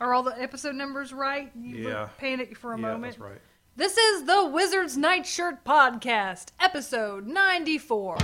Are all the episode numbers right? You Yeah. panicked for a yeah, moment. that's right. This is the Wizard's Nightshirt Podcast, episode 94.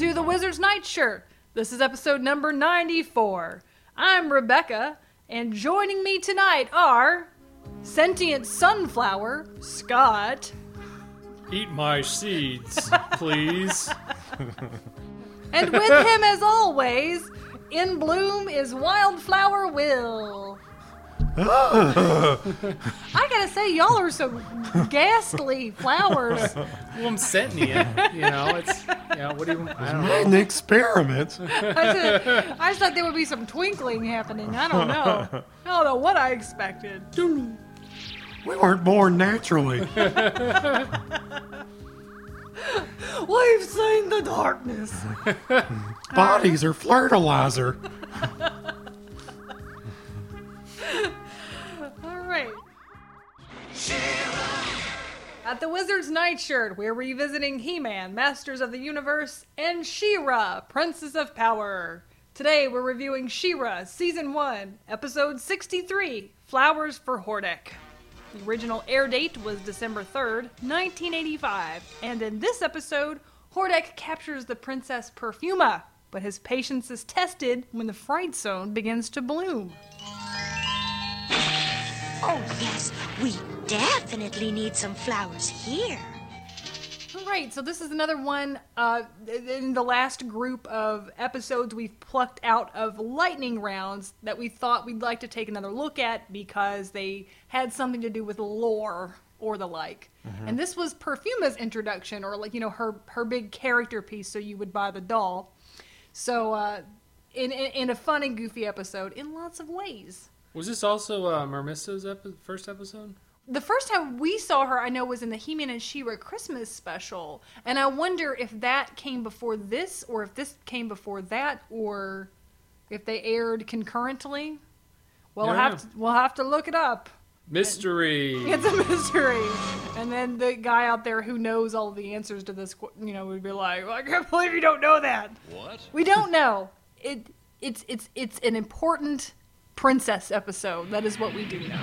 To the Wizard's Nightshirt. This is episode number 94. I'm Rebecca, and joining me tonight are Sentient Sunflower, Scott, Eat my seeds, please. and with him as always, in bloom is Wildflower Will. I gotta say, y'all are some ghastly flowers. well, I'm sentient. You know, it's you know, what do you? I don't know. An experiment. I just, I just thought there would be some twinkling happening. I don't know. I don't know what I expected. We weren't born naturally. We've seen the darkness. Bodies are fertilizer. At the Wizard's Nightshirt, we're revisiting He-Man, Masters of the Universe, and She-Ra, Princess of Power. Today we're reviewing She-Ra, Season 1, Episode 63, Flowers for Hordak. The original air date was December 3rd, 1985, and in this episode, Hordak captures the Princess Perfuma, but his patience is tested when the Fright Zone begins to bloom. Oh, yes, we definitely need some flowers here. All right, so this is another one uh, in the last group of episodes we've plucked out of lightning rounds that we thought we'd like to take another look at because they had something to do with lore or the like. And this was Perfuma's introduction, or like you know her her big character piece, so you would buy the doll. So uh, in, in in a fun and goofy episode in lots of ways. Was this also uh, Mermista's epi- first episode? the first time we saw her, I know, was in the He-Man and She-Ra Christmas special, and I wonder if that came before this, or if this came before that, or if they aired concurrently. We'll Yeah. have to, we'll have to look it up. Mystery. It's a mystery. And then the guy out there who knows all the answers to this, you know, would be like, "I can't believe you don't know that." What? We don't know. It it's it's it's an important princess episode. That is what we do now.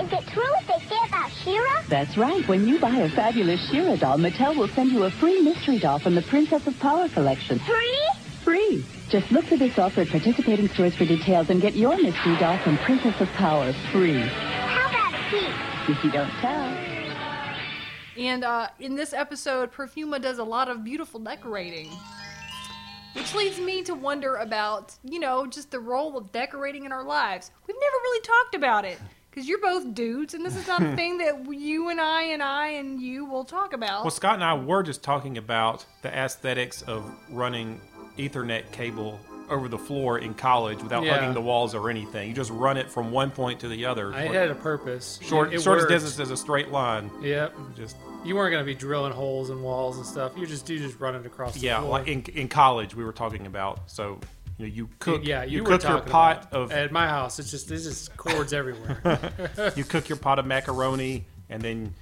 Is it true what they say about She-Ra? That's right. When you buy a fabulous She-Ra doll, Mattel will send you a free mystery doll from the Princess of Power collection. Free? Free. Just look for this offer at participating stores for details and get your mystery doll from Princess of Power free. How about a piece? If you don't tell. And uh, in this episode, Perfuma does a lot of beautiful decorating. Which leads me to wonder about, you know, just the role of decorating in our lives. We've never really talked about it. Because you're both dudes, and this is not a thing that you and I and I and you will talk about. Well, Scott and I were just talking about the aesthetics of running Ethernet cable over the floor in college without Yeah. hugging the walls or anything. You just run it from one point to the other. I had a purpose. short, It, it shortest worked. distance is a straight line. Yep. Just You weren't gonna be drilling holes in walls and stuff. You just you just run it across. The yeah, like in in college we were talking about. So you know, you cook. yeah, you, you, cook your pot of at my house. It's just there's just cords everywhere. you cook your pot of macaroni, and then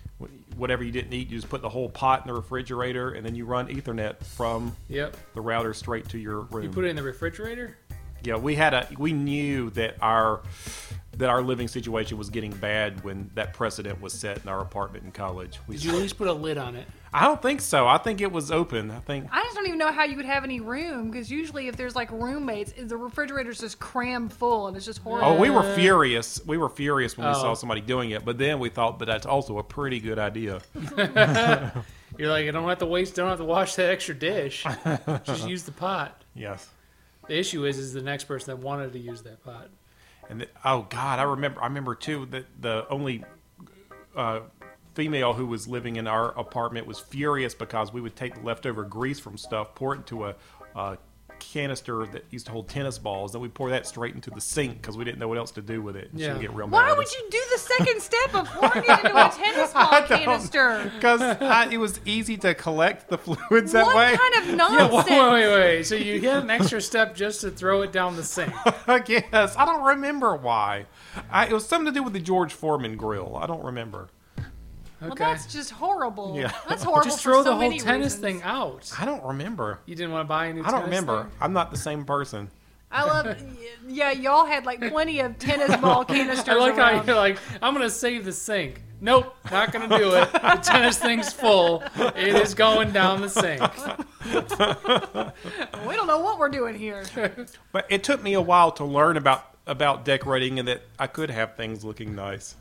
whatever you didn't eat, you just put the whole pot in the refrigerator, and then you run Ethernet from yep. the router straight to your room. You put it in the refrigerator. yeah, we had a we knew that our that our living situation was getting bad when that precedent was set in our apartment in college. We, Did you at least put a lid on it? I don't think so. I think it was open. I think I just don't even know how you would have any room, because usually if there's like roommates, the refrigerator's just crammed full and it's just horrible. Oh, we were furious. We were furious when we Oh. saw somebody doing it, but then we thought but that's also a pretty good idea. You're like, I don't have to waste, don't have to wash that extra dish. just use the pot. Yes. The issue is, is the next person that wanted to use that pot. And the, oh God, I remember. I remember too that the only uh, female who was living in our apartment was furious because we would take the leftover grease from stuff, pour it into a, a canister that used to hold tennis balls, and we pour that straight into the sink because we didn't know what else to do with it. And Yeah. She'd get real mad. Why would you do the second step of pouring it into a tennis ball canister? Because it was easy to collect the fluids that What way. What kind of Wait, nonsense? wait, wait, wait. So you get an extra step just to throw it down the sink. I guess I don't remember why. I, it was something to do with the George Foreman grill. I don't remember. Well, that's just horrible. Yeah. That's horrible. just for throw so the whole tennis reasons. thing out. I don't remember. You didn't want to buy a new I don't remember. thing? I'm not the same person. I love. Yeah, y'all had like plenty of tennis ball canisters I like how you're like, I'm gonna save the sink. Nope, not gonna do it. The tennis thing's full. It is going down the sink. we don't know what we're doing here. But it took me a while to learn about about decorating and that I could have things looking nice.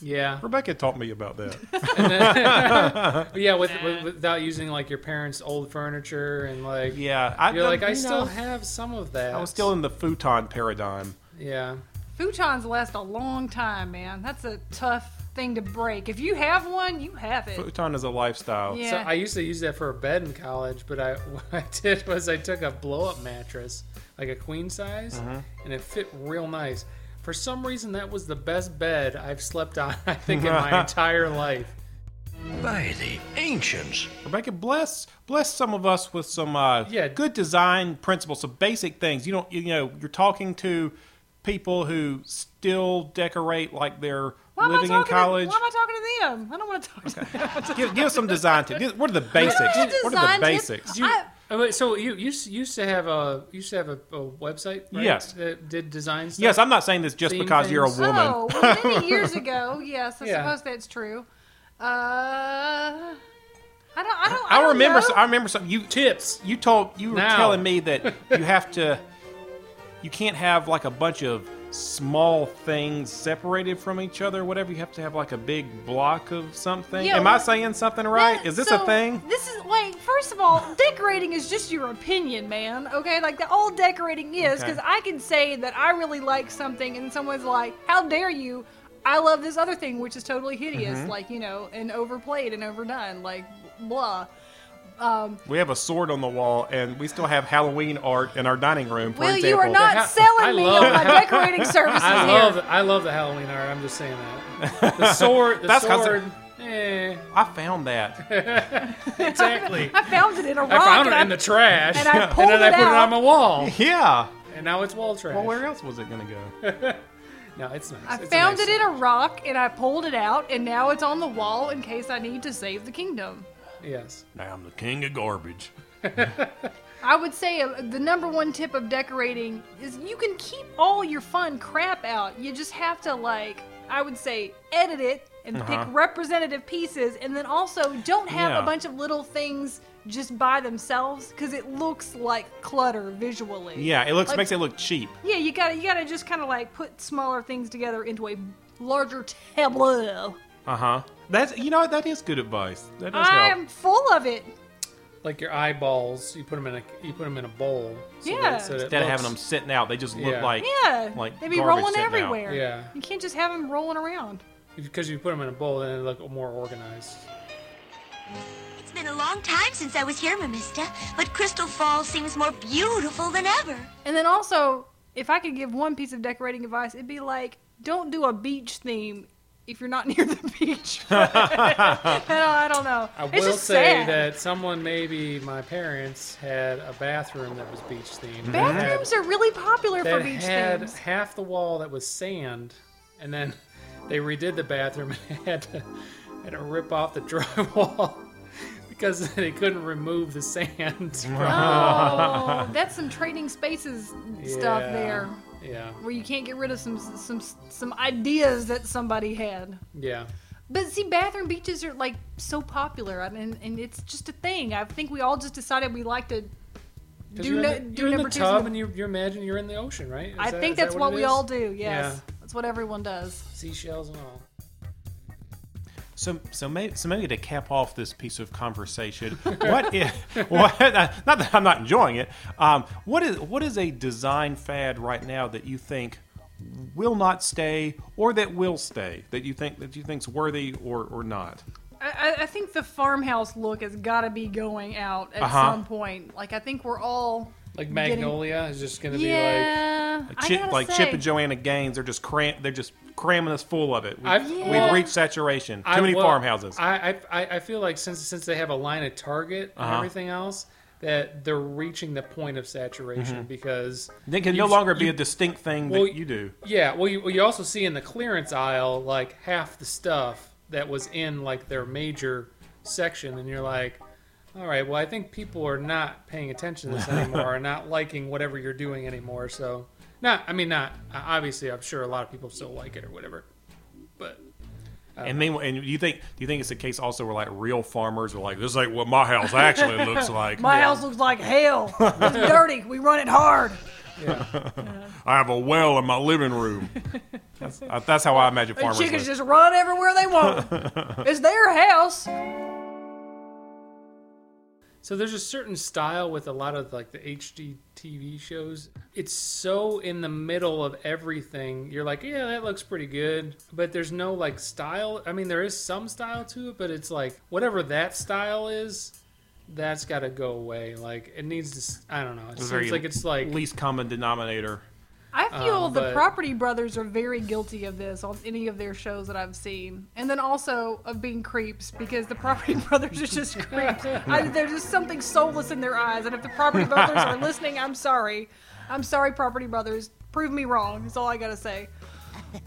Yeah, Rebecca taught me about that. But yeah. With, with without using like your parents' old furniture and like, Yeah, I, you're like, I you still know, have some of that. I was still in the futon paradigm. Yeah, Futons last a long time, man. That's a tough thing to break. If you have one, you have it. Futon is a lifestyle. Yeah. So I used to use that for a bed in college, but I what I did was I took a blow up mattress, like a queen size, Mm-hmm. and it fit real nice. For some reason, that was the best bed I've slept on. I think in my entire life. By the ancients. Rebecca, bless bless some of us with some uh, Yeah. good design principles, some basic things. You don't, you know, you're talking to people who still decorate like they're Why living in college. To, why am I talking to them? I don't want to talk to them. give, give us some design tips. What are the basics? What What are the basics? You, I- oh, wait, so you used used to have a used to have a, a website, right? Yes. that did design stuff. Yes, I'm not saying this just Theme because you're a woman. Oh, well, many years ago, yes, I Yeah. suppose that's true. Uh, I don't. I don't. I, I, don't remember. know. I remember something. You tips. you told you were Now. telling me that you have to. You can't have like a bunch of small things separated from each other. Whatever. You have to have like a big block of something. Yeah, Am I saying something right? Is this so, a thing? This is like, first of all, decorating is just your opinion, man. Okay, like that all decorating is, Okay. because I can say that I really like something, and someone's like, "How dare you?" I love this other thing, which is totally hideous, Mm-hmm. like you know, and overplayed and overdone, like blah. We have a sword on the wall, and we still have Halloween art in our dining room. For Well, example. you are not Ha- selling me on my decorating services I here. love I love the Halloween art. I'm just saying that. The sword, the That's 'cause sword. Eh, I found that. exactly. I found it in a rock. I found it in the trash, and I pulled then I it put it on my wall, yeah. and now it's wall trash. Well, where else was it gonna go? No, it's nice. I It's found nice it in a rock and I pulled it out, and now it's on the wall in case I need to save the kingdom. Yes. now I'm the king of garbage. I would say uh, the number one tip of decorating is you can keep all your fun crap out. You just have to, like, I would say, edit it and pick representative pieces, and then also don't have Yeah. a bunch of little things just by themselves because it looks like clutter visually. Yeah, it looks Like- makes it look cheap. Yeah, you gotta you gotta just kind of like put smaller things together into a larger tableau. Uh huh. That's you know what, that is good advice. That does I help. am full of it. Like your eyeballs, you put them in a you put them in a bowl. So Yeah. That, so that it Instead of having them looks- sitting out, they just look Yeah. like Yeah, like they be garbage rolling sitting out. everywhere. Yeah. you can't just have them rolling around. because you put them in a bowl, then they look more organized. It's been a long time since I was here, Mermista, but Crystal Falls seems more beautiful than ever. And then also, if I could give one piece of decorating advice, it'd be like, don't do a beach theme if you're not near the beach. I, don't, I don't know. I It's will just say sad. that someone, maybe my parents, had a bathroom that was beach themed. bathrooms are really popular for that beach had themes. half the wall that was sand, and then they redid the bathroom and had to, had to rip off the drywall because they couldn't remove the sand. from- Oh, that's some trading spaces stuff Yeah. there, Yeah, where you can't get rid of some some some ideas that somebody had. yeah. But see, bathroom beaches are like so popular, I mean, and it's just a thing. I think we all just decided we like to do, no, the, do you're in number the two. tub and you, you imagine you're in the ocean, right? Is I that- think that's what, it we is? all do. Yes, Yeah. that's what everyone does. Seashells and all. So, so maybe, so maybe to cap off this piece of conversation, what is what? Not that I'm not enjoying it. Um, what is what is a design fad right now that you think will not stay, or that will stay? That you think that you think's worthy, or or not? I, I- think the farmhouse look has got to be going out at Uh-huh. some point. Like I think we're all Like getting- Magnolia is just gonna be like. yeah, Chip, like say, Chip and Joanna Gaines, they're just cram, they're just cramming us full of it. We, I've- We've reached saturation. Too I- many well, farmhouses. I, I I- I feel like since since they have a line at Target and Uh-huh. everything else, that they're reaching the point of saturation Mm-hmm. because they can no you've- longer be a distinct thing well, that you do. Yeah, well, you, well, you also see in the clearance aisle like half the stuff that was in like their major section, and you're like, all right, well, I think people are not paying attention to this anymore, or not liking whatever you're doing anymore. So, not, I mean, not obviously, I'm sure a lot of people still like it or whatever, but And meanwhile, and do you think do you think it's a case also where like real farmers are like, this ain't what my house actually looks like. My house looks like hell. It's dirty. We run it hard. I have a well in my living room. That's, uh, that's how I imagine The farmers. chickens live. just run everywhere they want. it's their house. So there's a certain style with a lot of like the HD TV shows. It's so in the middle of everything. You're like, yeah, that looks pretty good, but there's no like style. I mean, there is some style to it, but it's like whatever that style is, that's got to go away. Like it needs to. I don't know. It It's seems like it's like least common denominator. I feel Um, the but- Property Brothers are very guilty of this on any of their shows that I've seen, and then also of being creeps because the Property Brothers are just creeps. I, there's just something soulless in their eyes, and if the Property Brothers are listening, I'm sorry. I'm sorry, Property Brothers. Prove me wrong. That's all I gotta say.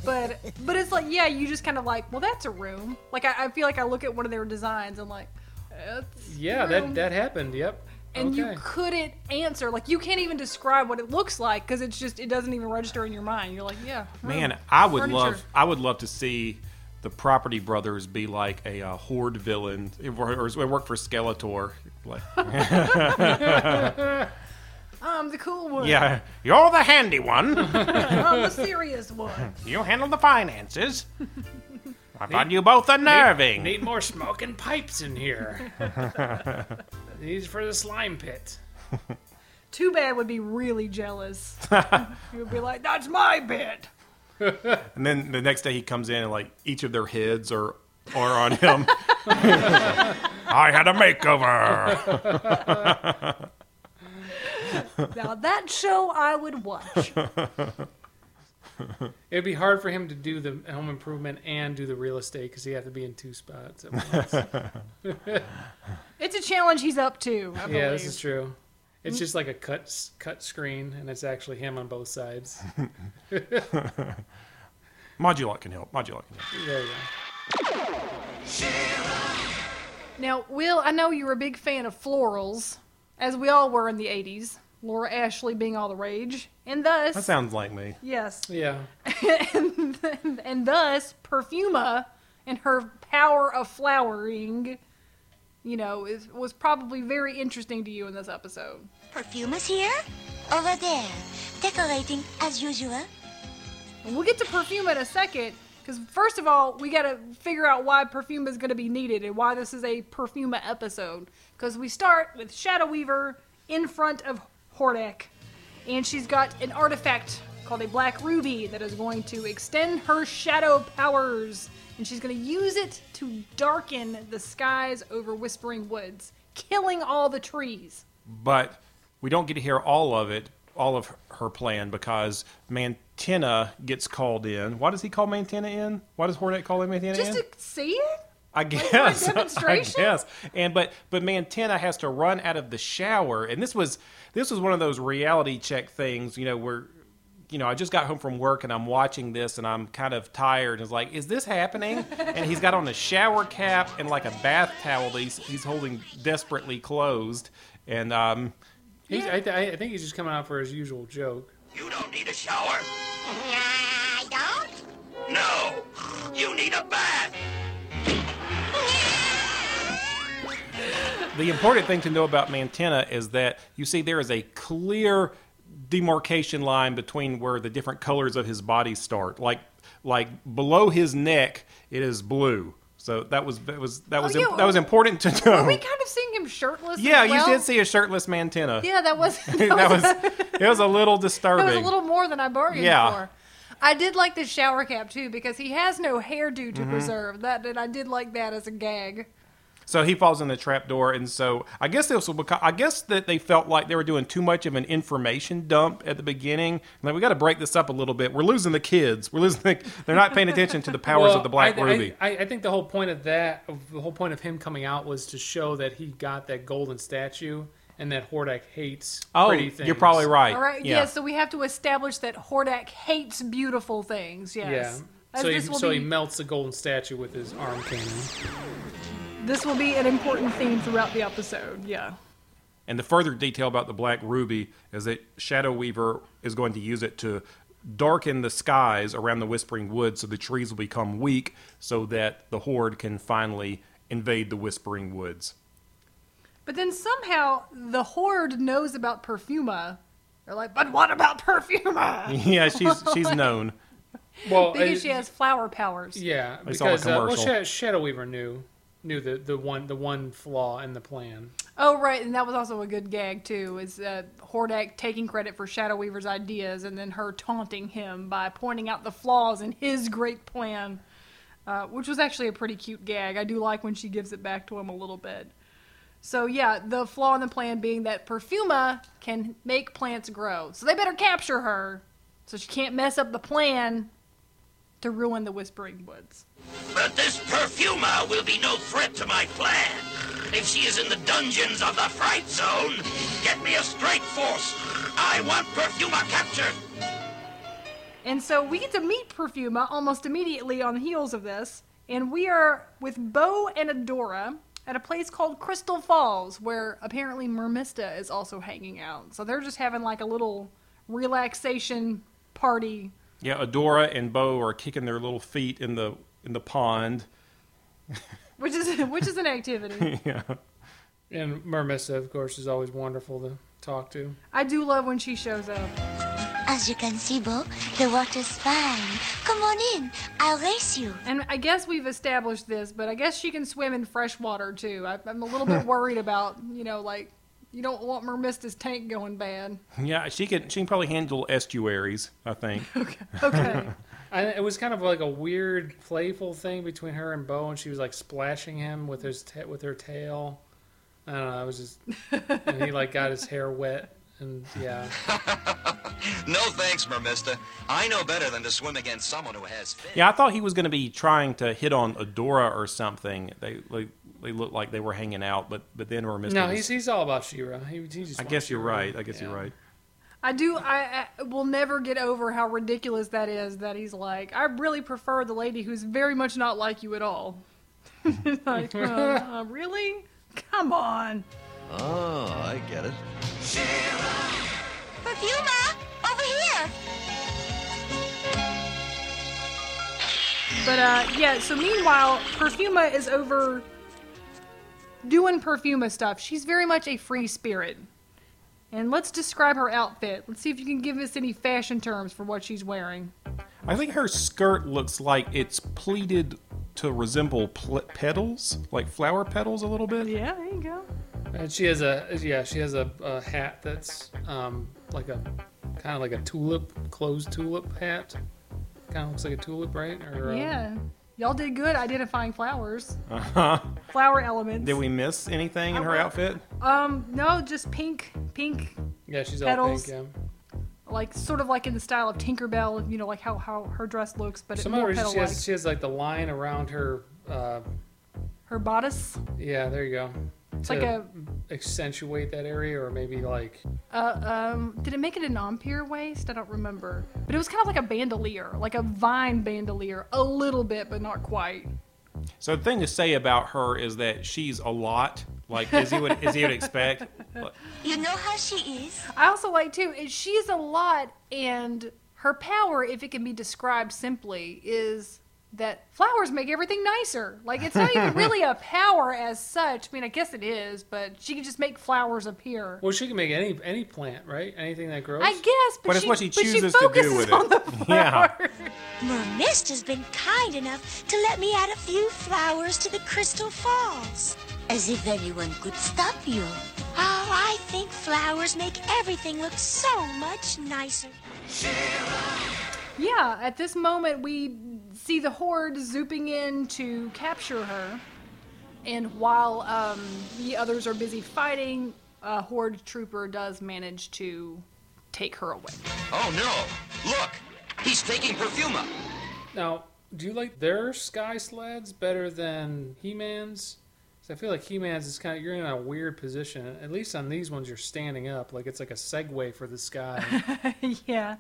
But but it's like yeah, you just kind of like, well, that's a room. Like I, I feel like I look at one of their designs and like, yeah, that that happened. Yep. And you couldn't answer like you can't even describe what it looks like because it's just it doesn't even register in your mind you're like yeah Man, I would furniture. love I would love to see the Property Brothers be like a uh, horde villain, or, or work for Skeletor. Like, i'm the cool one yeah, you're the handy one. i'm the serious one You handle the finances. I find you both unnerving. Need more smoking pipes in here. These for the slime pit. too bad would be really jealous he would be like that's my bit And then the next day he comes in and like each of their heads are are on him. I had a makeover. now that show i would watch It'd be hard for him to do the home improvement and do the real estate because he'd have to be in two spots at once. it's a challenge he's up to I yeah, this is true. It's mm. just like a cut cut screen, and it's actually him on both sides. Modulok can help. Modulok can help. There you go. now will i know you're a big fan of florals as we all were in the 80s laura ashley being all the rage and thus That sounds like me. yes Yeah, and, and thus Perfuma and her power of flowering, you know, is, was probably very interesting to you in this episode. Perfume is here? Over there. Decorating as usual. And we'll get to Perfuma in a second, because first of all, we got to figure out why Perfuma is going to be needed and why this is a Perfuma episode. Because we start with Shadow Weaver in front of Hordak, and she's got an artifact called a Black Ruby that is going to extend her shadow powers, and she's going to use it to darken the skies over Whispering Woods, killing all the trees. But we don't get to hear all of it, all of her plan, because Mantenna gets called in. Why does he call Mantenna in? Why does Hordak call him Mantenna Just in? to see it? I guess. I demonstration? guess. And but but Mantenna has to run out of the shower, and this was this was one of those reality check things, you know, where you know I just got home from work and I'm watching this and I'm kind of tired and it's like, is this happening? and he's got on a shower cap and like a bath towel that he's, he's holding desperately closed, and um, He's, I, th- I think he's just coming out for his usual joke. You don't need a shower. I don't? No. You need a bath. The important thing to know about Mantenna is that you see there is a clear demarcation line between where the different colors of his body start. Like like below his neck, it is blue. So that was that was that was Oh, yeah, that was important to know. Were we kind of seeing him shirtless? yeah, well? you did see a shirtless Mantenna. Yeah, that was that, that was, was it was a little that disturbing. was a little more than I bargained Yeah. for. I did like the shower cap too because he has no hairdo Mm-hmm. to preserve. That and I did like that as a gag. So he falls in the trap door, and so I guess this will become. I guess that they felt like they were doing too much of an information dump at the beginning. Like we got to break this up a little bit. We're losing the kids. We're losing. The, they're not paying attention to the powers Well, of the Black I, I- Ruby. I, I think the whole point of that, the whole point of him coming out was to show that he got that golden statue and that Hordak hates oh, pretty things. Oh, you're probably right. All right, Yeah. yeah. So we have to establish that Hordak hates beautiful things. Yeah. Yes. As So, he, so be, he melts the golden statue with his arm cannon. This will be an important theme throughout the episode. Yeah. And the further detail about the Black Ruby is that Shadow Weaver is going to use it to darken the skies around the Whispering Woods so the trees will become weak so that the Horde can finally invade the Whispering Woods. But then somehow the Horde knows about Perfuma. They're like, but what about Perfuma? yeah, she's she's known. Well, because uh, she has flower powers. Yeah, I saw a because uh, well, commercial. Shadow Weaver knew knew the, the one the one flaw in the plan. Oh, right, and that was also a good gag too. Is uh, Hordak taking credit for Shadow Weaver's ideas, and then her taunting him by pointing out the flaws in his great plan, uh, which was actually a pretty cute gag. I do like when she gives it back to him a little bit. So yeah, the flaw in the plan being that Perfuma can make plants grow, so they better capture her, so she can't mess up the plan to ruin the Whispering Woods. But this Perfuma will be no threat to my plan. If she is in the dungeons of the Fright Zone, get me a strike force. I want Perfuma captured. And so we get to meet Perfuma almost immediately on the heels of this, and we are with Bow and Adora at a place called Crystal Falls, where apparently Mermista is also hanging out. So they're just having like a little relaxation party. Yeah, Adora and Bow are kicking their little feet in the in the pond. Which is which is an activity. yeah. And Mermista, of course, is always wonderful to talk to. I do love when she shows up. As you can see, Bow, the water's fine. Come on in. I'll race you. And I guess we've established this, but I guess she can swim in fresh water too. I, I'm a little bit worried about, you know, like you don't want Mermista's tank going bad. Yeah, she can she can probably handle estuaries, I think. Okay. I, it was kind of like a weird, playful thing between her and Bow, and she was like splashing him with his ta- with her tail. I don't know. I was just, and he like got his hair wet, and yeah. No thanks, Mermista. I know better than to swim against someone who has fins. Yeah, I thought he was going to be trying to hit on Adora or something. They like, they looked like they were hanging out, but but then Mermista. No, was- he's he's all about She-Ra. He, he just I guess you're She-Ra. right. I guess you're Yeah. right. I do. I, I will never get over how ridiculous that is. That he's like, I really prefer the lady who's very much not like you at all. like, uh, uh, really? Come on. Oh, I get it. Perfuma, over here. But uh, yeah. So meanwhile, Perfuma is over doing Perfuma stuff. She's very much a free spirit. And let's describe her outfit. Let's see if you can give us any fashion terms for what she's wearing. I think her skirt looks like it's pleated to resemble pl- petals, like flower petals, a little bit. Yeah, there you go. And she has a yeah, she has a, a hat that's um like a kind of like a tulip, closed tulip hat. Kind of looks like a tulip, right? Or, um, Yeah. Y'all did good identifying flowers. Uh-huh. Flower elements. Did we miss anything in her outfit? Um, no, just pink, pink, yeah, she's Petals. all pink. like sort of like in the style of Tinkerbell, you know, like how, how her dress looks, but Yeah. it's Some other more reason petal she like. has she has like the line around her. Uh, Her bodice, yeah, there you go. It's to like a, accentuate that area, or maybe like uh, um, did it make it an Empire waist? I don't remember, but it was kind of like a bandolier, like a vine bandolier, a little bit, but not quite. So the thing to say about her is that she's a lot, like as you would as you would expect. You know how she is. I also like too. is She's a lot, and her power, if it can be described simply, is that flowers make everything nicer. Like it's not even really a power as such. I mean, I guess it is, but she can just make flowers appear. well, she can make any any plant, right? Anything that grows. I guess, but, But it's what she but chooses to do focuses with it. on the Yeah. flower. Mermista's been kind enough to let me add a few flowers to the Crystal Falls. As if anyone could stop you. Oh, I think flowers make everything look so much nicer. Yeah, at this moment we see the horde zooping in to capture her. And while um, the others are busy fighting, a Horde trooper does manage to take her away. Oh no! Look! He's taking Perfuma! Now, do you like their sky sleds better than He-Man's? 'Cause I feel like He-Man's is kind of you're in a weird position. At least on these ones, you're standing up, like it's like a Segway for the sky. yeah.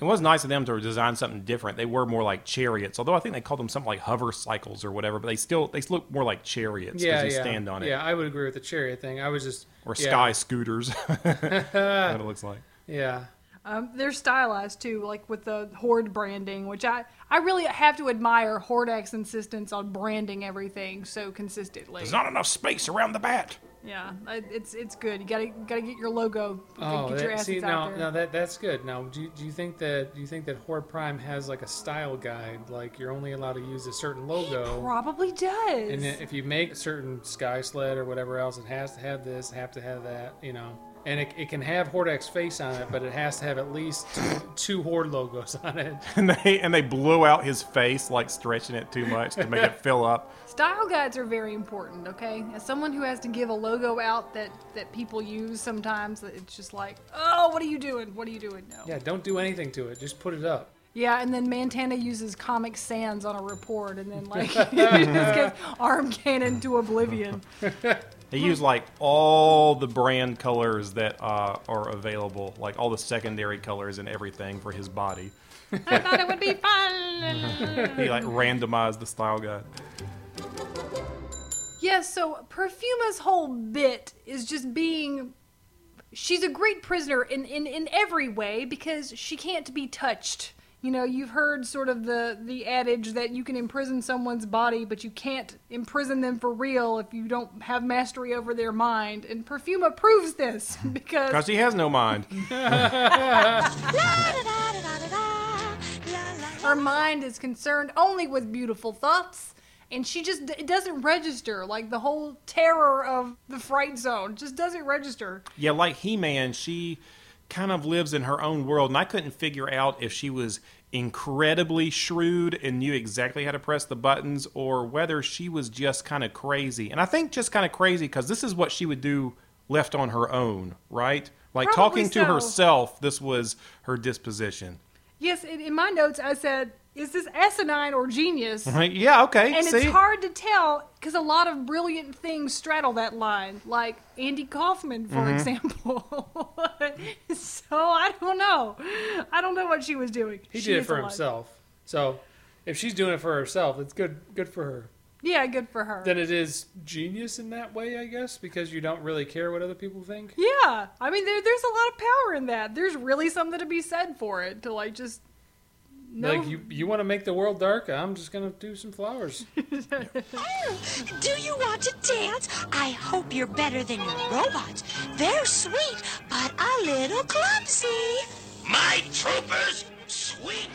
It was nice of them to design something different. They were more like chariots, although I think they called them something like hover cycles or whatever. But they still they look more like chariots yeah, because you yeah, stand on it, yeah. I would agree with the chariot thing. I was just or yeah, sky scooters. what it looks like. Yeah, Um, they're stylized too, like with the Horde branding, which I, I really have to admire Hordak's insistence on branding everything so consistently. There's not enough space around the bat. Yeah, I- it's it's good. You gotta gotta get your logo, Oh, get your that, see out now, now that that's good. Now, do you, do you think that do you think that Horde Prime has like a style guide, like you're only allowed to use a certain logo? Probably does. And if you make a certain sky sled or whatever else, it has to have this, have to have that, you know. And it, it can have Hordak's face on it, but it has to have at least two, two Horde logos on it. And they and they blew out his face like stretching it too much to make it fill up. Style guides are very important, okay? As someone who has to give a logo out that that people use sometimes, it's just like, oh, what are you doing? What are you doing? No. Yeah, don't do anything to it. Just put it up. Yeah, and then Mantenna uses Comic Sans on a report, and then like he just gets arm cannon to oblivion. They use like all the brand colors that uh, are available, like all the secondary colors and everything for his body. I thought it would be fun. He like randomized the style guide. Yeah, so Perfuma's whole bit is just being. She's a great prisoner in, in, in every way because she can't be touched. You know, you've heard sort of the, the adage that you can imprison someone's body, but you can't imprison them for real if you don't have mastery over their mind. And Perfuma proves this because Because he has no mind. her mind is concerned only with beautiful thoughts. And she just, it doesn't register. Like the whole terror of the fright zone just doesn't register. Yeah, like He Man, she kind of lives in her own world, and I couldn't figure out if she was incredibly shrewd and knew exactly how to press the buttons, or whether she was just kind of crazy. And I think just kind of crazy because this is what she would do left on her own, right? Like Probably talking to herself, this was her disposition. Yes, in, in my notes I said, "Is this asinine or genius?" Like, yeah, okay. And see? it's hard to tell because a lot of brilliant things straddle that line, like Andy Kaufman, for Mm-hmm. example. so I don't know. I don't know what she was doing. He She did it for alive. himself. So if she's doing it for herself, it's good good for her. Yeah, good for her. Then it is genius in that way, I guess, because you don't really care what other people think. yeah, I mean, there, there's a lot of power in that. There's really something to be said for it to like just. No, Like you, you want to make the world dark? I'm just gonna do some flowers. Do you want to dance? I hope you're better than your robots. They're sweet, but a little clumsy. My troopers, sweet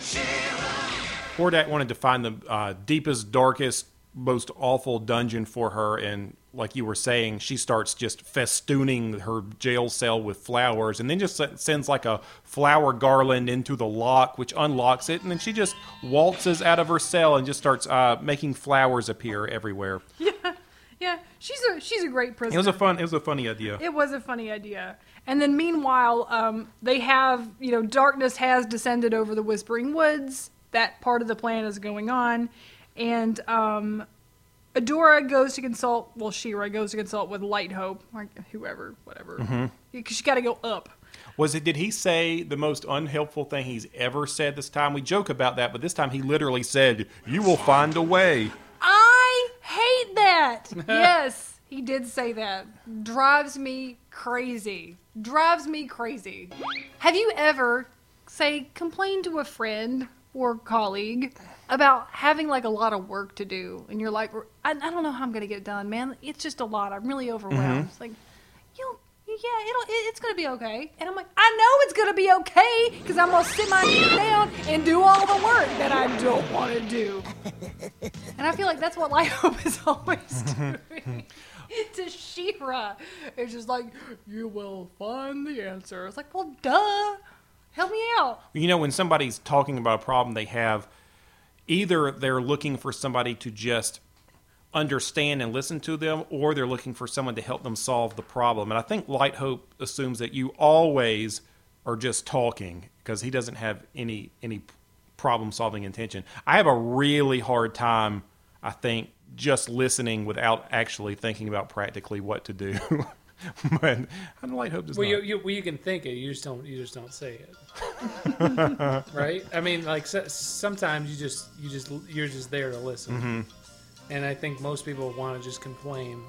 Hordak wanted to find the uh, deepest, darkest, most awful dungeon for her, and like you were saying, she starts just festooning her jail cell with flowers, and then just sends like a flower garland into the lock, which unlocks it, and then she just waltzes out of her cell and just starts uh, making flowers appear everywhere. Yeah. Yeah, she's a she's a great prisoner. It was a fun, it was a funny idea. It was a funny idea. And then meanwhile, um, they have, you know, darkness has descended over the Whispering Woods. That part of the plan is going on. And um, Adora goes to consult, well, She-Ra goes to consult with Light Hope, or whoever, whatever. Mm-hmm. Because she got to go up. Was it? Did he say the most unhelpful thing he's ever said this time? We joke about that, but this time he literally said, "You will find a way." I hate that. yes, he did say that. Drives me crazy. Drives me crazy. Have you ever, say, complained to a friend or colleague about having like a lot of work to do, and you're like, I, I don't know how I'm gonna get it done, man. It's just a lot. I'm really overwhelmed. Mm-hmm. It's like, you. Yeah, it'll, it, it's gonna be okay. And I'm like, I know it's gonna be okay because I'm gonna sit my ass down and do all the work that I don't want to do. And I feel like that's what Light Hope is always doing. to She-Ra. It's just like, you will find the answer. It's like, well, duh. Help me out. You know, when somebody's talking about a problem they have, either they're looking for somebody to just understand and listen to them, or they're looking for someone to help them solve the problem. And I think Light Hope assumes that you always are just talking because he doesn't have any any problem solving intention. I have a really hard time, I think, just listening without actually thinking about practically what to do. but I don't like Hope does Well, not. you, you, well, you can think it. You just don't. You just don't say it. right? I mean, like so, sometimes you just you just you're just there to listen. Mm-hmm. And I think most people want to just complain.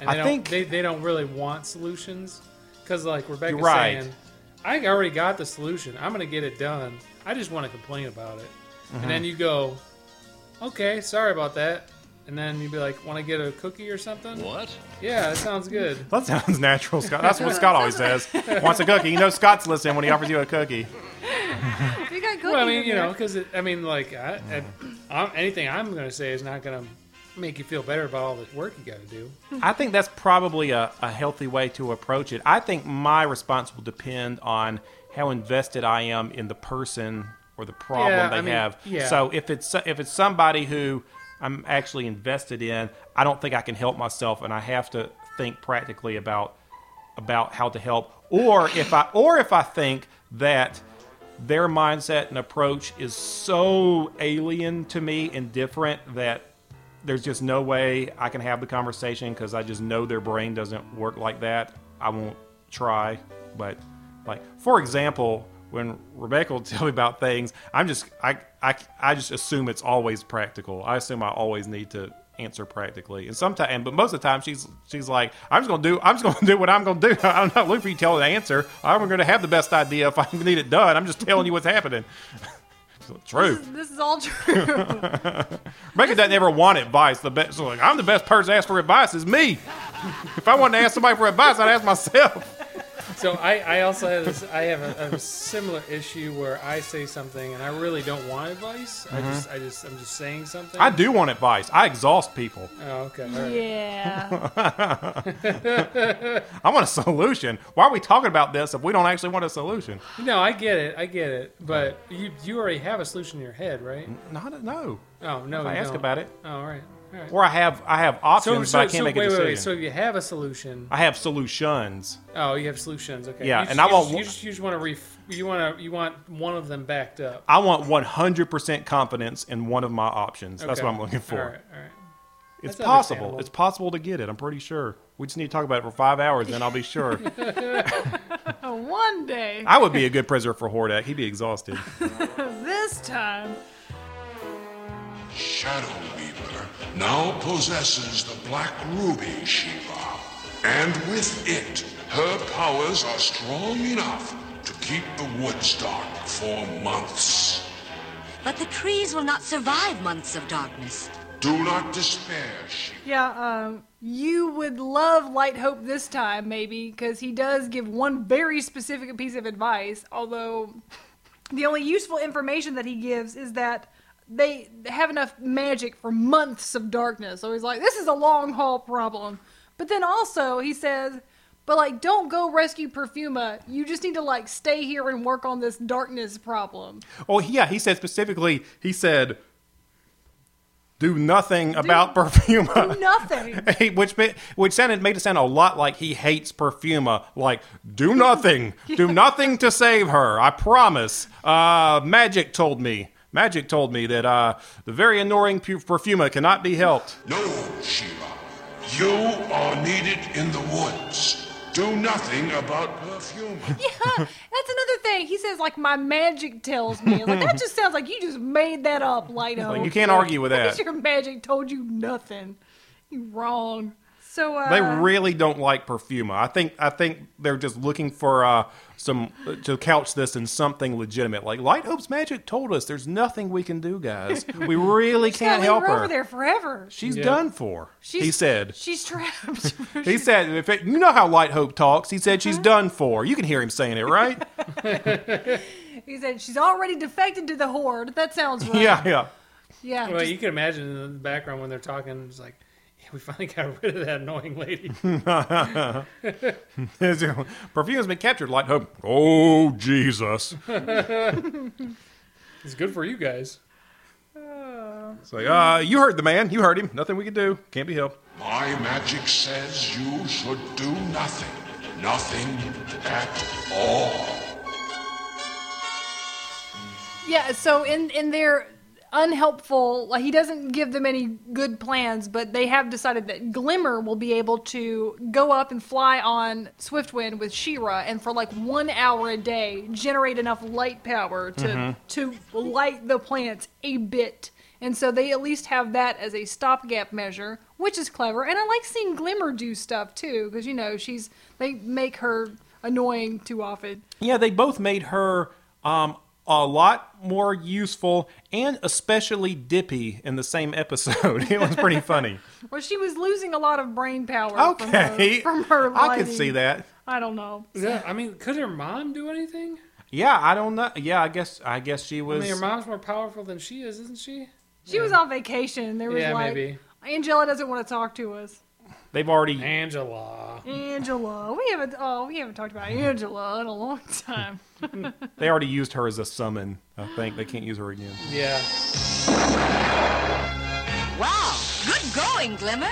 And I they don't, think- they, they don't really want solutions because, like Rebecca's You're right. saying, I already got the solution. I'm going to get it done. I just want to complain about it. Mm-hmm. And then you go, okay, sorry about that. And then you'd be like, want to get a cookie or something? What? Yeah, that sounds good. That sounds natural, Scott. That's what Scott always says. Wants a cookie. You know Scott's listening when he offers you a cookie. If you got cookies Well, I mean, you know, because I mean, like, I, I, I'm, anything I'm going to say is not going to make you feel better about all the work you got to do. I think that's probably a, a healthy way to approach it. I think my response will depend on how invested I am in the person or the problem Yeah, they I mean, have. yeah. So if it's if it's somebody who I'm actually invested in, I don't think I can help myself, and I have to think practically about about how to help. Or if I or if I think that their mindset and approach is so alien to me and different that there's just no way I can have the conversation because I just know their brain doesn't work like that. I won't try. But like for example, when Rebecca will tell me about things, I'm just I I, I just assume it's always practical. I assume I always need to answer practically. And sometimes, but most of the time, she's she's like, I'm just gonna do I'm just gonna do what I'm gonna do. I'm not looking for you to tell the answer. I'm gonna have the best idea if I need it done. I'm just telling you what's happening. True. This is, this is all true. Rebecca doesn't ever want advice. The best, so like, I'm the best person to ask for advice is me. If I wanted to ask somebody for advice, I'd ask myself. So I, I also have this, I have a, a similar issue where I say something and I really don't want advice. I mm-hmm. just I just I'm just saying something. I do want advice. I exhaust people. Oh, okay. right. yeah. I want a solution. Why are we talking about this if we don't actually want a solution? No, I get it. I get it. But you you already have a solution in your head, right? Not no. Oh no, If I ask don't. about it, Oh, all right. All right. or I have I have options, but I can't make a wait, decision. wait, wait. So you have a solution. I have solutions. Oh, you have solutions. Okay. Yeah, You and just- I you want You just, you just want to ref, you want to you want one of them backed up. I want 100% confidence in one of my options. That's what I'm looking for. All right. All right. It's That's possible. It's possible to get it. I'm pretty sure. We just need to talk about it for five hours, then I'll be sure. One day. I would be a good prisoner for Hordak. He'd be exhausted. This time. Shadow Weaver now possesses the Black Ruby She-Ra, and with it, her powers are strong enough to keep the woods dark for months. But the trees will not survive months of darkness. Do not despair, She-Ra. Yeah, um, you would love Light Hope this time, maybe, because he does give one very specific piece of advice. Although, the only useful information that he gives is that they have enough magic for months of darkness. So he's like, this is a long haul problem. But then also, he says, but like, don't go rescue Perfuma. You just need to like stay here and work on this darkness problem. Oh, yeah. He said specifically, he said, do nothing about Perfuma. Nothing. Which which sounded made it sound a lot like he hates Perfuma. Like, do nothing, do nothing to save her. I promise. Uh, Magic told me. Magic told me that uh, the very annoying pu- Perfuma cannot be helped. No, She-Ra. You are needed in the woods. Do nothing about perfume. Yeah, that's another thing. He says like my magic tells me. Like that just sounds like you just made that up, Light Hope. Like, you can't argue with that. Your magic told you nothing. You're wrong. So uh, They really don't like Perfuma. I think I think they're just looking for uh, some to couch this in something legitimate. Like Light Hope's Magic told us, there's nothing we can do, guys. We really just gotta can't help her her. over there forever. She's Yeah. done for. She's, he said. she's trapped. He said, if it, you know how Light Hope talks. He said Uh-huh. she's done for. You can hear him saying it, right? he said she's already defected to the horde. That sounds right. yeah, yeah. yeah. Well, just- you can imagine in the background when they're talking, it's like, yeah, we finally got rid of that annoying lady. Perfume's been captured. Light Hope. Oh Jesus! it's good for you guys. It's like, uh, you heard the man. You heard him. Nothing we can do. Can't be helped. My magic says you should do nothing. Nothing at all. Yeah, so in in their unhelpful, like he doesn't give them any good plans, but they have decided that Glimmer will be able to go up and fly on Swiftwind with She-Ra, and for like one hour a day, generate enough light power to to light the planets a bit. And so they at least have that as a stopgap measure, which is clever. And I like seeing Glimmer do stuff too, because you know she's they make her annoying too often. Yeah, they both made her um, a lot more useful and especially dippy in the same episode. it was pretty funny. Well, she was losing a lot of brain power. Okay. from her, from her I can lighting. see that. I don't know. Yeah, I mean, could her mom do anything? Yeah, I don't know. Yeah, I guess I guess she I was. mean, her mom's more powerful than she is, isn't she? She was on vacation. There was Yeah, like maybe. Angela doesn't want to talk to us. They've already. Angela. Angela, we haven't. Oh, we haven't talked about Angela in a long time. They already used her as a summon. I think they can't use her again. Yeah. Wow, good going, Glimmer.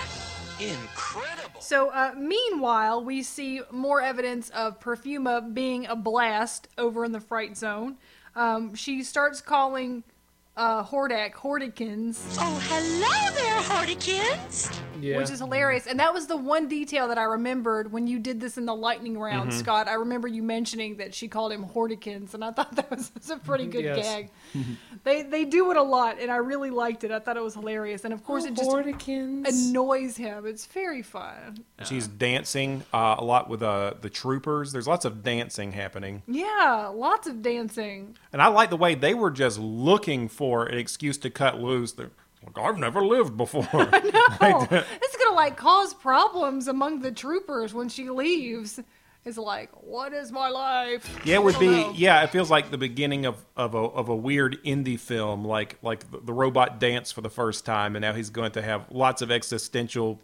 Incredible. So, uh, meanwhile, we see more evidence of Perfuma being a blast over in the Fright Zone. Um, she starts calling uh, Hordak Hordikins. Oh, hello there, Hordikins. Yeah. Which is hilarious. And that was the one detail that I remembered when you did this in the lightning round, Mm-hmm. Scott. I remember you mentioning that she called him Hordikins, and I thought that was, was a pretty good Yes. gag. they they do it a lot, and I really liked it. I thought it was hilarious. And of course, it just Hordikins. annoys him. It's very fun. She's dancing uh, a lot with uh, the troopers. There's lots of dancing happening. Yeah, lots of dancing. And I like the way they were just looking for an excuse to cut loose. They're like, I've never lived before. Oh, it's gonna like cause problems among the troopers when she leaves. It's like, what is my life? yeah, it would be. know. Yeah, it feels like the beginning of, of a of a weird indie film, like like the, the robot dance for the first time, and now he's going to have lots of existential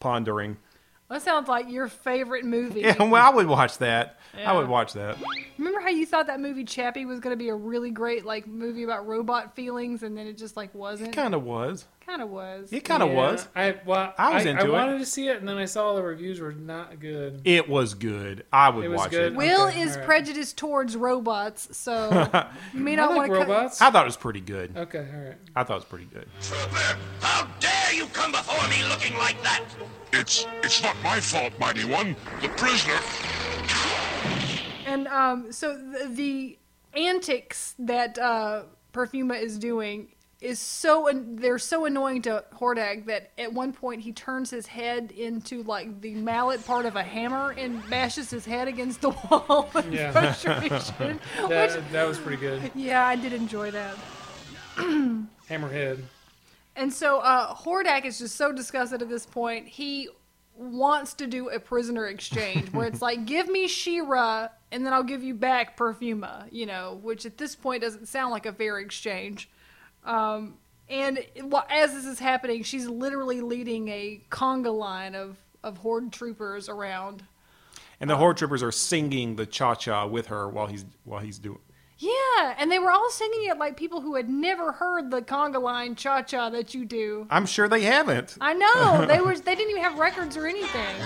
pondering. That sounds like your favorite movie. Yeah, well, I would watch that. I would watch that. Remember how you thought that movie Chappie was going to be a really great like movie about robot feelings, and then it just like wasn't. Kind of was. Kind of was. It kind of Yeah, was. I well, I was I, into I it. wanted to see it, and then I saw the reviews were not good. It was good. I would It was watch good. it. Will Okay, is alright. prejudiced towards robots, so you may I not like want to. robots. I thought it was pretty good. Okay, all right. I thought it was pretty good. Trooper, how dare you come before me looking like that? It's it's not my fault, mighty one. The prisoner. And um, so the, the antics that uh, Perfuma is doing is so they're so annoying to Hordak that at one point he turns his head into like the mallet part of a hammer and bashes his head against the wall in Yeah. frustration. Which, That, that was pretty good. yeah, I did enjoy that. Hammerhead. And so uh, Hordak is just so disgusted at this point. He wants to do a prisoner exchange where it's like, give me She-Ra and then I'll give you back Perfuma, you know, which at this point doesn't sound like a fair exchange. Um, and wh- as this is happening, she's literally leading a conga line of, of horde troopers around. And the horde troopers are singing the cha cha with her while he's while he's doing. Yeah, and they were all singing it like people who had never heard the conga line cha cha that you do. I'm sure they haven't. I know they were. They didn't even have records or anything.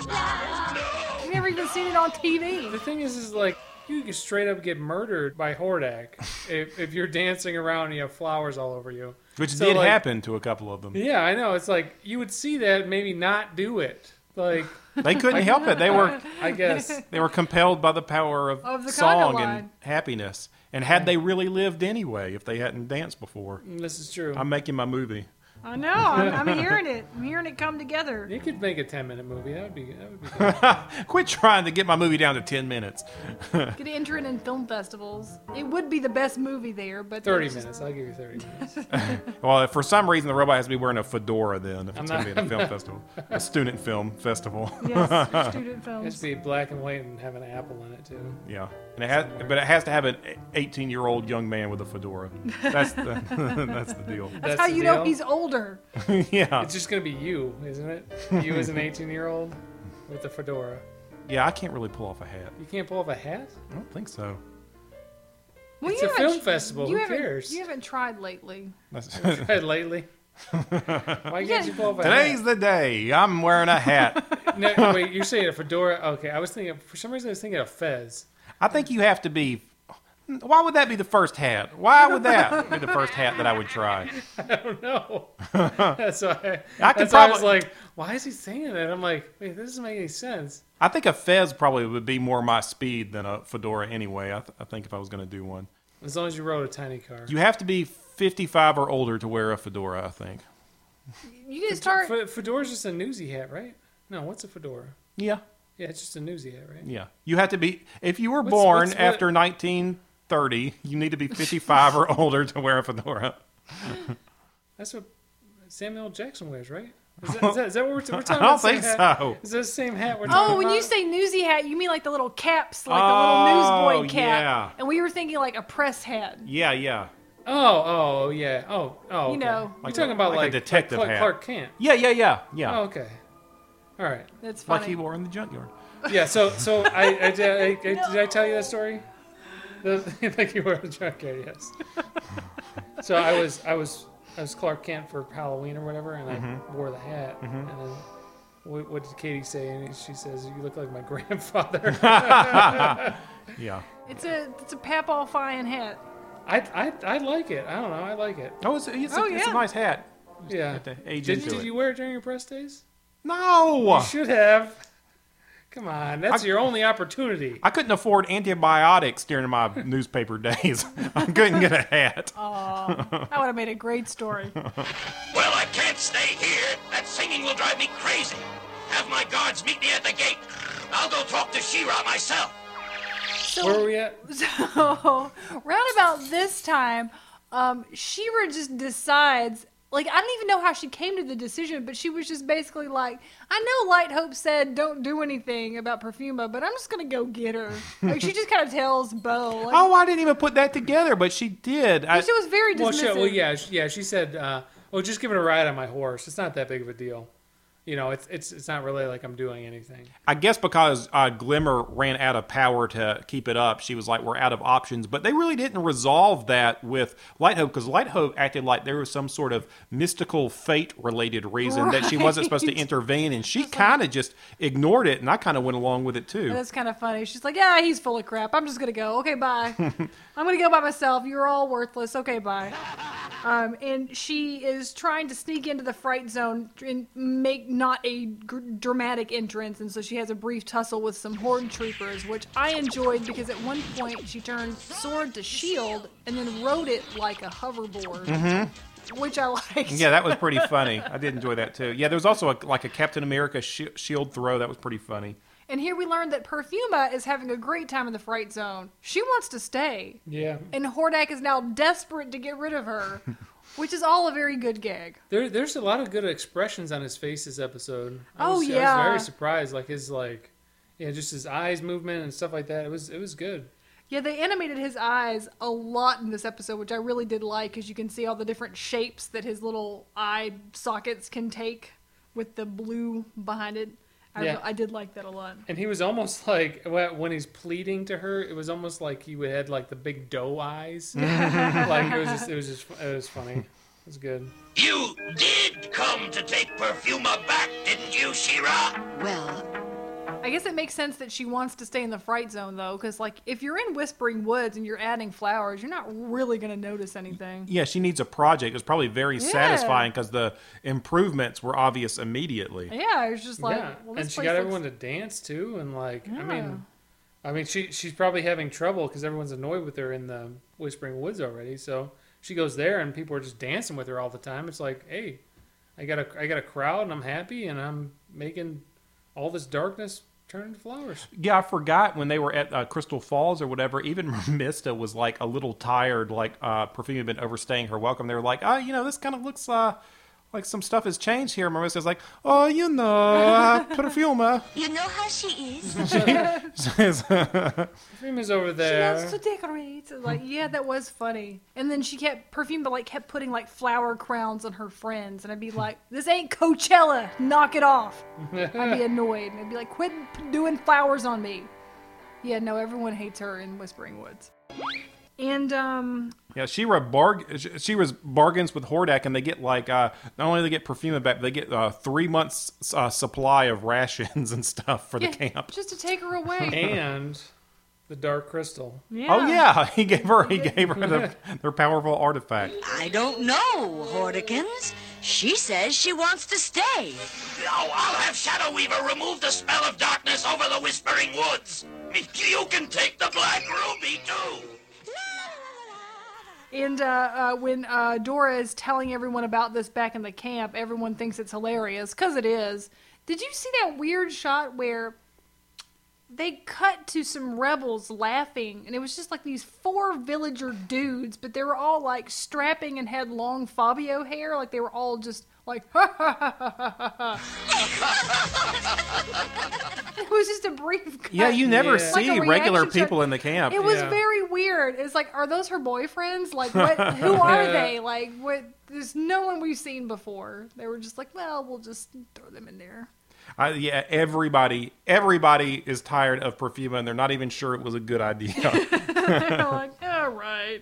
I've never even seen it on TV. The thing is, is like you can straight up get murdered by Hordak if, if you're dancing around and you have flowers all over you. Which So, did like- happen to a couple of them. Yeah, I know. It's like you would see that, maybe not do it. Like They couldn't help it. They were I guess. they were compelled by the power of, Of the song and happiness. And had they really lived anyway, if they hadn't danced before, This is true. I'm making my movie. I know. I'm, I'm hearing it. I'm hearing it come together. You could make a ten minute movie. That would be that would be good. Quit trying to get my movie down to ten minutes. Could enter it in film festivals. It would be the best movie there, but thirty it's just- minutes. I'll give you thirty minutes. Well, if for some reason the robot has to be wearing a fedora, then if it's I'm going to not- be at a film festival, a student film festival. Yes, student It has films. to be black and white and have an apple in it too. Yeah, and it has, but it has to have an 18 year old young man with a fedora. That's the that's the deal. That's, how the you know deal? he's older. yeah, It's just gonna be you, isn't it? You as an eighteen year old with a fedora. yeah. I can't really pull off a hat. You can't pull off a hat. I don't think so. Well, It's a haven't film festival. You Who haven't, cares? You haven't tried lately. That's- Tried lately. Why can't you pull off a Today's hat? the day. I'm wearing a hat. No, wait, you're saying a fedora? Okay, I was thinking for some reason I was thinking of Fez. I think you have to be. Why would that be the first hat? Why would that be the first hat that I would try? I don't know. that's why. I could that's why I was like, why is he saying that? I'm like, wait, this doesn't make any sense. I think a fez probably would be more my speed than a fedora anyway. I, th- I think if I was going to do one, As long as you rode a tiny car. you have to be 55 or older to wear a fedora. I think. You can start. Fe- fedora's just a newsy hat, right? No, what's a fedora? Yeah. Yeah, it's just a newsy hat, right? Yeah, you have to be. If you were What's- born what's- what- after 1930, you need to be 55 or older to wear a fedora. That's what Samuel L. Jackson wears, right? Is that, is that, is that what we're, we're talking I about? don't the same think hat? so. Is that the same hat we're oh, talking about? Oh, when about? you say newsy hat, you mean like the little caps, like Oh, the little oh, newsboy cap. yeah. And we were thinking like a press hat. Yeah, yeah, Oh, oh, yeah. Oh, oh. You okay. know. You're Like talking a- about like a detective like Clark, hat. Clark Kent. yeah, yeah, yeah, yeah. Oh, okay. All right. That's like funny. he wore in the junkyard. Yeah. So, so I, I, did, I, I did I tell you that story? The, like you were in the junkyard, yes. so I was, I was, I was Clark Kent for Halloween or whatever, and I Mm-hmm. wore the hat, and then. What, what did Katie say? And she says, "You look like my grandfather." Yeah. It's a it's a papalfying hat. I, I, I like it. I don't know. I like it. Oh, it's, it's, Oh, a, it's a nice hat. Yeah. have Did, into did it. you wear it during your press days? No, You should have. Come on, that's your only opportunity. I couldn't afford antibiotics during my newspaper days. I couldn't get a hat. Oh, that would have made a great story. Well, I can't stay here. That singing will drive me crazy. Have my guards meet me at the gate. I'll go talk to She-Ra myself. Where were we at? So, round about this time, um, She-Ra just decides. Like I don't even know how she came to the decision, but she was just basically like, "I know Light Hope said don't do anything about Perfuma, but I'm just gonna go get her." Like she just kind of tells Bow. Like, Oh, I didn't even put that together, but she did. I, she was very Well, dismissive. she, well, yeah, she- yeah. She said, uh, "Oh, just give it a ride on my horse. It's not that big of a deal. You know, it's it's it's not really like I'm doing anything." I guess because uh, Glimmer ran out of power to keep it up, she was like, "We're out of options." But they really didn't resolve that with Light Hope because Light Hope acted like there was some sort of mystical fate-related reason that she wasn't supposed to intervene, and she kind of just ignored it, and I kind of went along with it too. That's kind of funny. She's like, "Yeah, he's full of crap. I'm just gonna go. Okay, bye. I'm gonna go by myself. You're all worthless. Okay, bye." Um, and she is trying to sneak into the fright zone and make not a gr- dramatic entrance, and so she has a brief tussle with some horde troopers, which I enjoyed because at one point she turned sword to shield and then rode it like a hoverboard, which I liked. Mm-hmm. Yeah, that was pretty funny. I did enjoy that too. Yeah, there was also a, like a Captain America shi shield throw that was pretty funny. And here we learned that Perfuma is having a great time in the fright zone. She wants to stay. Yeah, And Hordak is now desperate to get rid of her, which is all a very good gag. there there's a lot of good expressions on his face this episode. I Oh, was, I was very surprised. Like his like, yeah, just his eyes movement and stuff like that. It was it was good. Yeah, they animated his eyes a lot in this episode, which I really did like because you can see all the different shapes that his little eye sockets can take with the blue behind it. I, Yeah. I did like that a lot. And he was almost like when he's pleading to her, it was almost like he had like the big doe eyes. like it was just it was just it was funny. It was good. You did come to take Perfuma back, didn't you, She-Ra? Well, I guess it makes sense that she wants to stay in the fright zone though, because like if you're in Whispering Woods and you're adding flowers, you're not really gonna notice anything. Yeah, she needs a project. It was probably very Yeah. satisfying because the improvements were obvious immediately. Yeah, it was just like, yeah, well, and she place got looks- everyone to dance too, and like I mean, I mean she she's probably having trouble because everyone's annoyed with her in the Whispering Woods already. So she goes there, and people are just dancing with her all the time. It's like, hey, I got a I got a crowd, and I'm happy, and I'm making all this darkness turn into flowers. Yeah, I forgot when they were at uh, Crystal Falls or whatever. Even Mista was like a little tired, like uh, Perfuma had been overstaying her welcome. They were like, "Oh, you know, this kind of looks uh, like some stuff has changed here." Mermista's like, "Oh, you know, uh, Perfuma." You know how she is? Perfuma is over there. She loves to decorate. Like, yeah, that was funny. And then she kept perfume, but like kept putting like flower crowns on her friends, and I'd be like, "This ain't Coachella. Knock it off." I'd be annoyed. And I'd be like, "Quit doing flowers on me." Yeah, no, everyone hates her in Whispering Woods. And um, Yeah, She-Ra barg She-Ra's bargains with Hordak, and they get like uh, not only do they get Perfuma back, they get uh, three months uh, supply of rations and stuff for the camp. just to take her away. and the Dark Crystal. yeah. Oh yeah, he gave her he gave her the, their powerful artifact. I don't know, Hordikins. She says she wants to stay. Now I'll have Shadow Weaver remove the spell of darkness over the Whispering Woods. You can take the Black Ruby too. And uh, uh, when uh, Dora is telling everyone about this back in the camp, everyone thinks it's hilarious because it is. Did you see that weird shot where they cut to some rebels laughing, and it was just like these four villager dudes, but they were all like strapping and had long Fabio hair, like they were all just like ha ha ha ha ha ha. It was just a brief. Cut. Yeah, you never Yeah. Like see a regular reaction shot. people in the camp. It was Yeah. very weird. It's like, are those her boyfriends? Like, what? Who are Yeah. they? Like, what? There's no one we've seen before. They were just like, well, we'll just throw them in there. I, yeah, everybody everybody is tired of Perfuma, and they're not even sure it was a good idea. They're like, all right,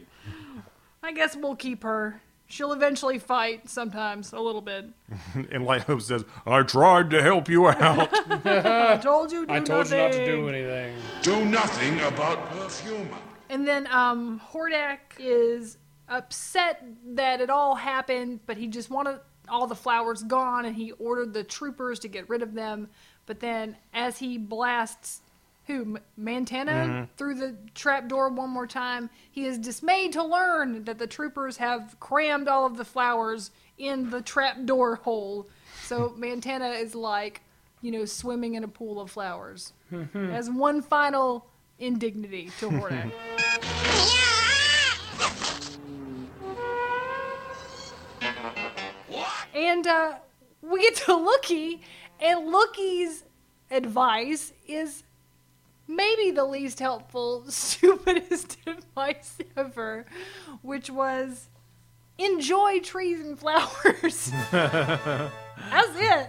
I guess we'll keep her. She'll eventually fight sometimes, a little bit. and Light Hope says, "I tried to help you out." I told you. Do I told you not to do anything. Do nothing about Perfuma. And then um, Hordak is upset that it all happened, but he just wanted all the flowers gone, and he ordered the troopers to get rid of them. But then, as he blasts who Mantenna through the trapdoor one more time, he is dismayed to learn that the troopers have crammed all of the flowers in the trapdoor hole. So Mantenna is like, you know, swimming in a pool of flowers as one final indignity to Hordak. And uh, we get to Loo-Kee, and Loo-Kee's advice is maybe the least helpful, stupidest advice ever, which was enjoy trees and flowers. That's it.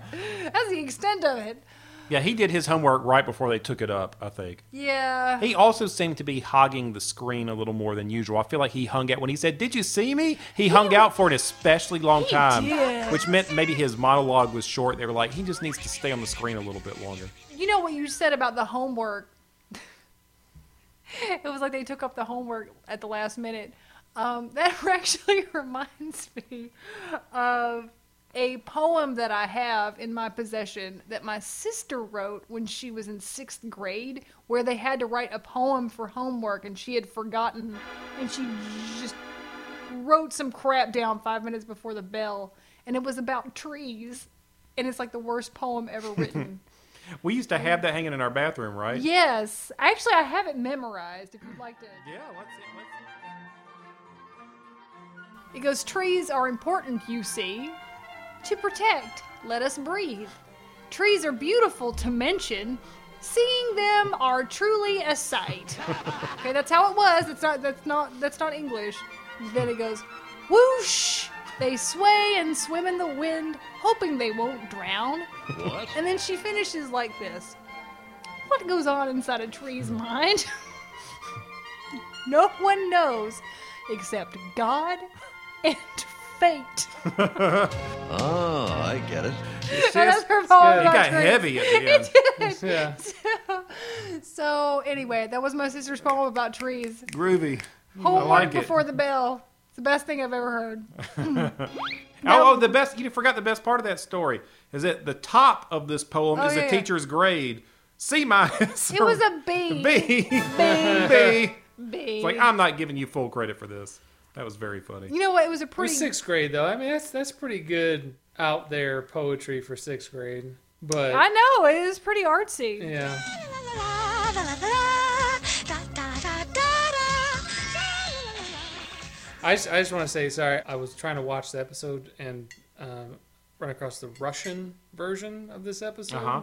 That's the extent of it. yeah, he did his homework right before they took it up. I think. Yeah. He also seemed to be hogging the screen a little more than usual. I feel like he hung out when he said, "Did you see me?" He hung out for an especially long time, did. which meant maybe his monologue was short. They were like, "He just needs to stay on the screen a little bit longer." You know what you said about the homework? it was like they took up the homework at the last minute. Um, that actually reminds me of a poem that I have in my possession that my sister wrote when she was in sixth grade, where they had to write a poem for homework and she had forgotten, and she just wrote some crap down five minutes before the bell, and it was about trees, and it's like the worst poem ever written. We used to have that hanging in our bathroom, right? Yes, actually, I have it memorized. If you'd like to, Yeah. Let's see. Let's it goes: Trees are important, you see, to protect. Let us breathe. Trees are beautiful to mention. Seeing them are truly a sight. okay, that's how it was. It's not. That's not. That's not English. Then it goes, whoosh. They sway and swim in the wind, hoping they won't drown. What? And then she finishes like this What goes on inside a tree's hmm. mind? no one knows except God and fate. Oh, I get it. That's her poem It about got trees. heavy at the end. Yeah. So, so anyway, that was my sister's poem about trees. Groovy. Homework like it. before the bell. It's the best thing I've ever heard. Oh, oh, the best. You forgot the best part of that story is that the top of this poem Oh, is the yeah. teacher's grade. C minus. It was a B. B. B. B. B. It's like I'm not giving you full credit for this. That was very funny. You know what? It was a For pretty. sixth grade, though, I mean that's that's pretty good out there poetry for sixth grade. But I know it was pretty artsy. yeah, I just, I just want to say sorry. I was trying to watch the episode and um, run across the Russian version of this episode, Uh-huh.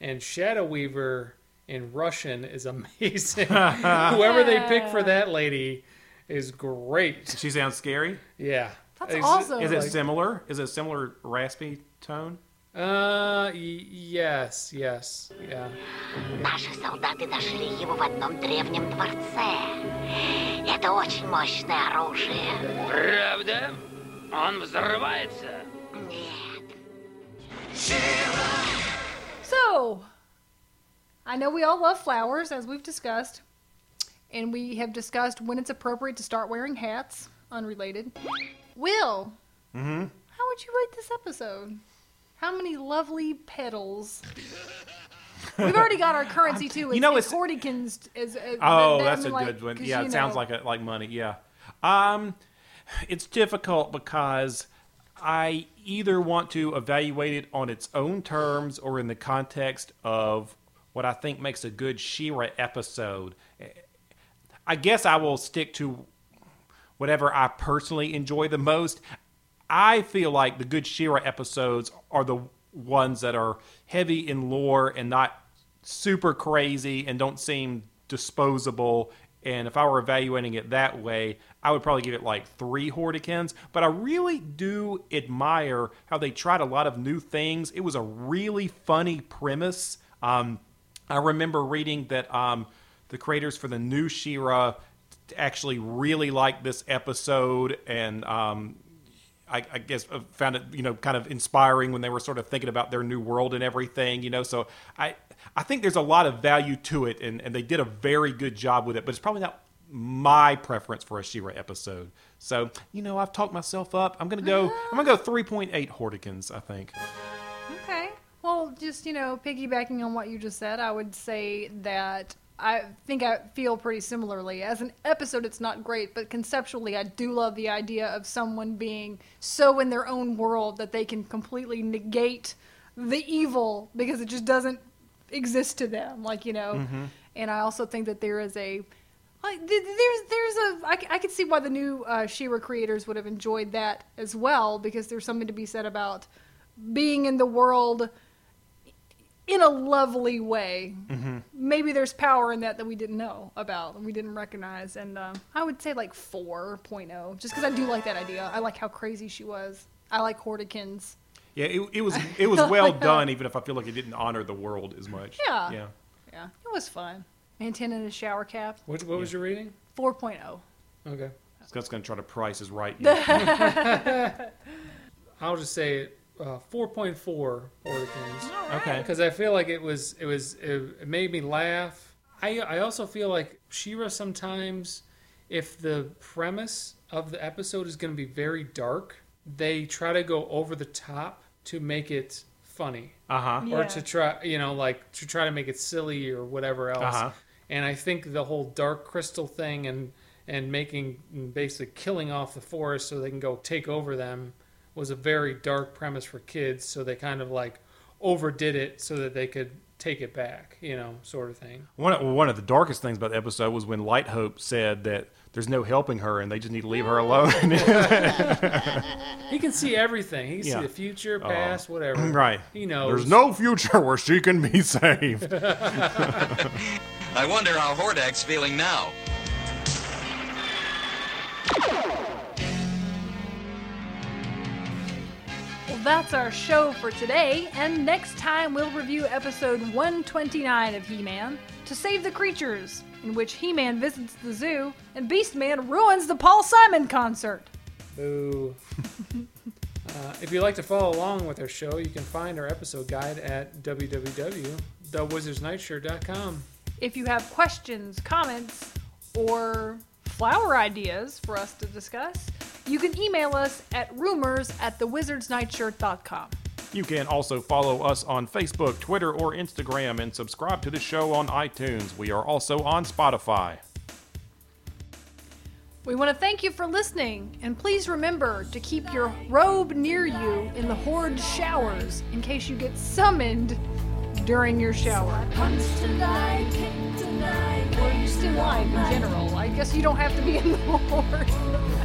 and Shadow Weaver in Russian is amazing. Whoever they pick for that lady is great. She sounds scary. Yeah, That's Ex- awesome. Is it like- similar? Is it a similar raspy tone? Uh, y- yes, yes, yeah. Наши солдаты нашли его в одном древнем дворце. Это очень мощное оружие. Правда? Он взрывается? So, I know we all love flowers, as we've discussed, and we have discussed when it's appropriate to start wearing hats, unrelated. Will, Mm-hmm. how would you rate this episode? How many lovely petals? We've already got our currency too. It's, You know, it's it's- Hordikins. Is, uh, Oh, that's a like, good one. Yeah, it sounds like a, like money. Yeah. Um, it's difficult because I either want to evaluate it on its own terms or in the context of what I think makes a good She-Ra episode. I guess I will stick to whatever I personally enjoy the most. I feel like the good She-Ra episodes are the ones that are heavy in lore and not super crazy and don't seem disposable. And if I were evaluating it that way, I would probably give it like three Hordikins. But I really do admire how they tried a lot of new things. It was a really funny premise. Um, I remember reading that um, the creators for the new She-Ra actually really liked this episode and um, I, I guess uh, found it you know kind of inspiring when they were sort of thinking about their new world and everything you know? So I I think there's a lot of value to it and, and they did a very good job with it but it's probably not my preference for a She-Ra episode. So you know I've talked myself up. I'm gonna go I'm gonna go 3.8 Hordikins I think. Okay. Well, just, you know, piggybacking on what you just said, I would say that I think I feel pretty similarly. As an episode, it's not great, but conceptually, I do love the idea of someone being so in their own world that they can completely negate the evil because it just doesn't exist to them. Like, you know, Mhm. and I also think that there is a. Like, there's, there's a, I, I could see why the new uh, She-Ra creators would have enjoyed that as well, because there's something to be said about being in the world in a lovely way. Mm-hmm. Maybe there's power in that that we didn't know about, and we didn't recognize. And um, I would say like 4.0, just because I do like that idea. I like how crazy she was. I like Hordikins. yeah it, it was it was well done even if I feel like it didn't honor the world as much Yeah. yeah Yeah, it was fun. Antenna in a shower cap. What, what was your reading? 4.0. Okay. Scott's gonna try to price is right I'll just say uh, 4.4 Hordikins. Okay. Because I feel like it was it was it, it made me laugh. I I also feel like She-Ra sometimes, if the premise of the episode is going to be very dark, they try to go over the top to make it funny. Uh-huh. Or to try, you know, like to try to make it silly or whatever else. Uh-huh. And I think the whole dark crystal thing and and making basically killing off the forest so they can go take over them was a very dark premise for kids. So they kind of like overdid it so that they could take it back, you know, sort of thing. One of, one of the darkest things about the episode was when Light Hope said that there's no helping her and they just need to leave her alone. He can see everything. He can Yeah. see the future, Oh. past, whatever. right. He knows. There's no future where she can be saved. I wonder how Hordak's feeling now. That's our show for today, and next time we'll review episode 129 of He Man To Save the Creatures, in which He Man visits the zoo and Beast Man ruins the Paul Simon concert. Boo. uh, if you'd like to follow along with our show, you can find our episode guide at www.thewizardsnightshirt.com. If you have questions, comments, or flower ideas for us to discuss, you can email us at rumors at thewizardsnightshirt.com. You can also follow us on Facebook, Twitter, or Instagram and subscribe to the show on iTunes. We are also on Spotify. We want to thank you for listening, and please remember to keep your robe near you in the horde showers in case you get summoned during your shower. Or just in life in general. I guess you don't have to be in the horde.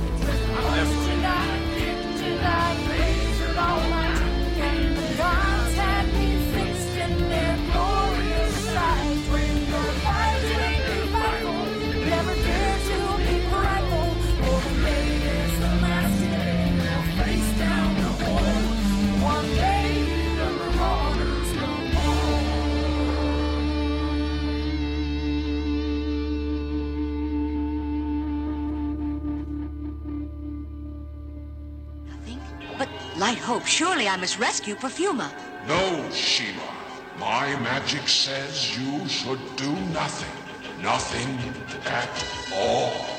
Light Hope, surely I must rescue Perfuma. No, She-Ra. My magic says you should do nothing. Nothing at all.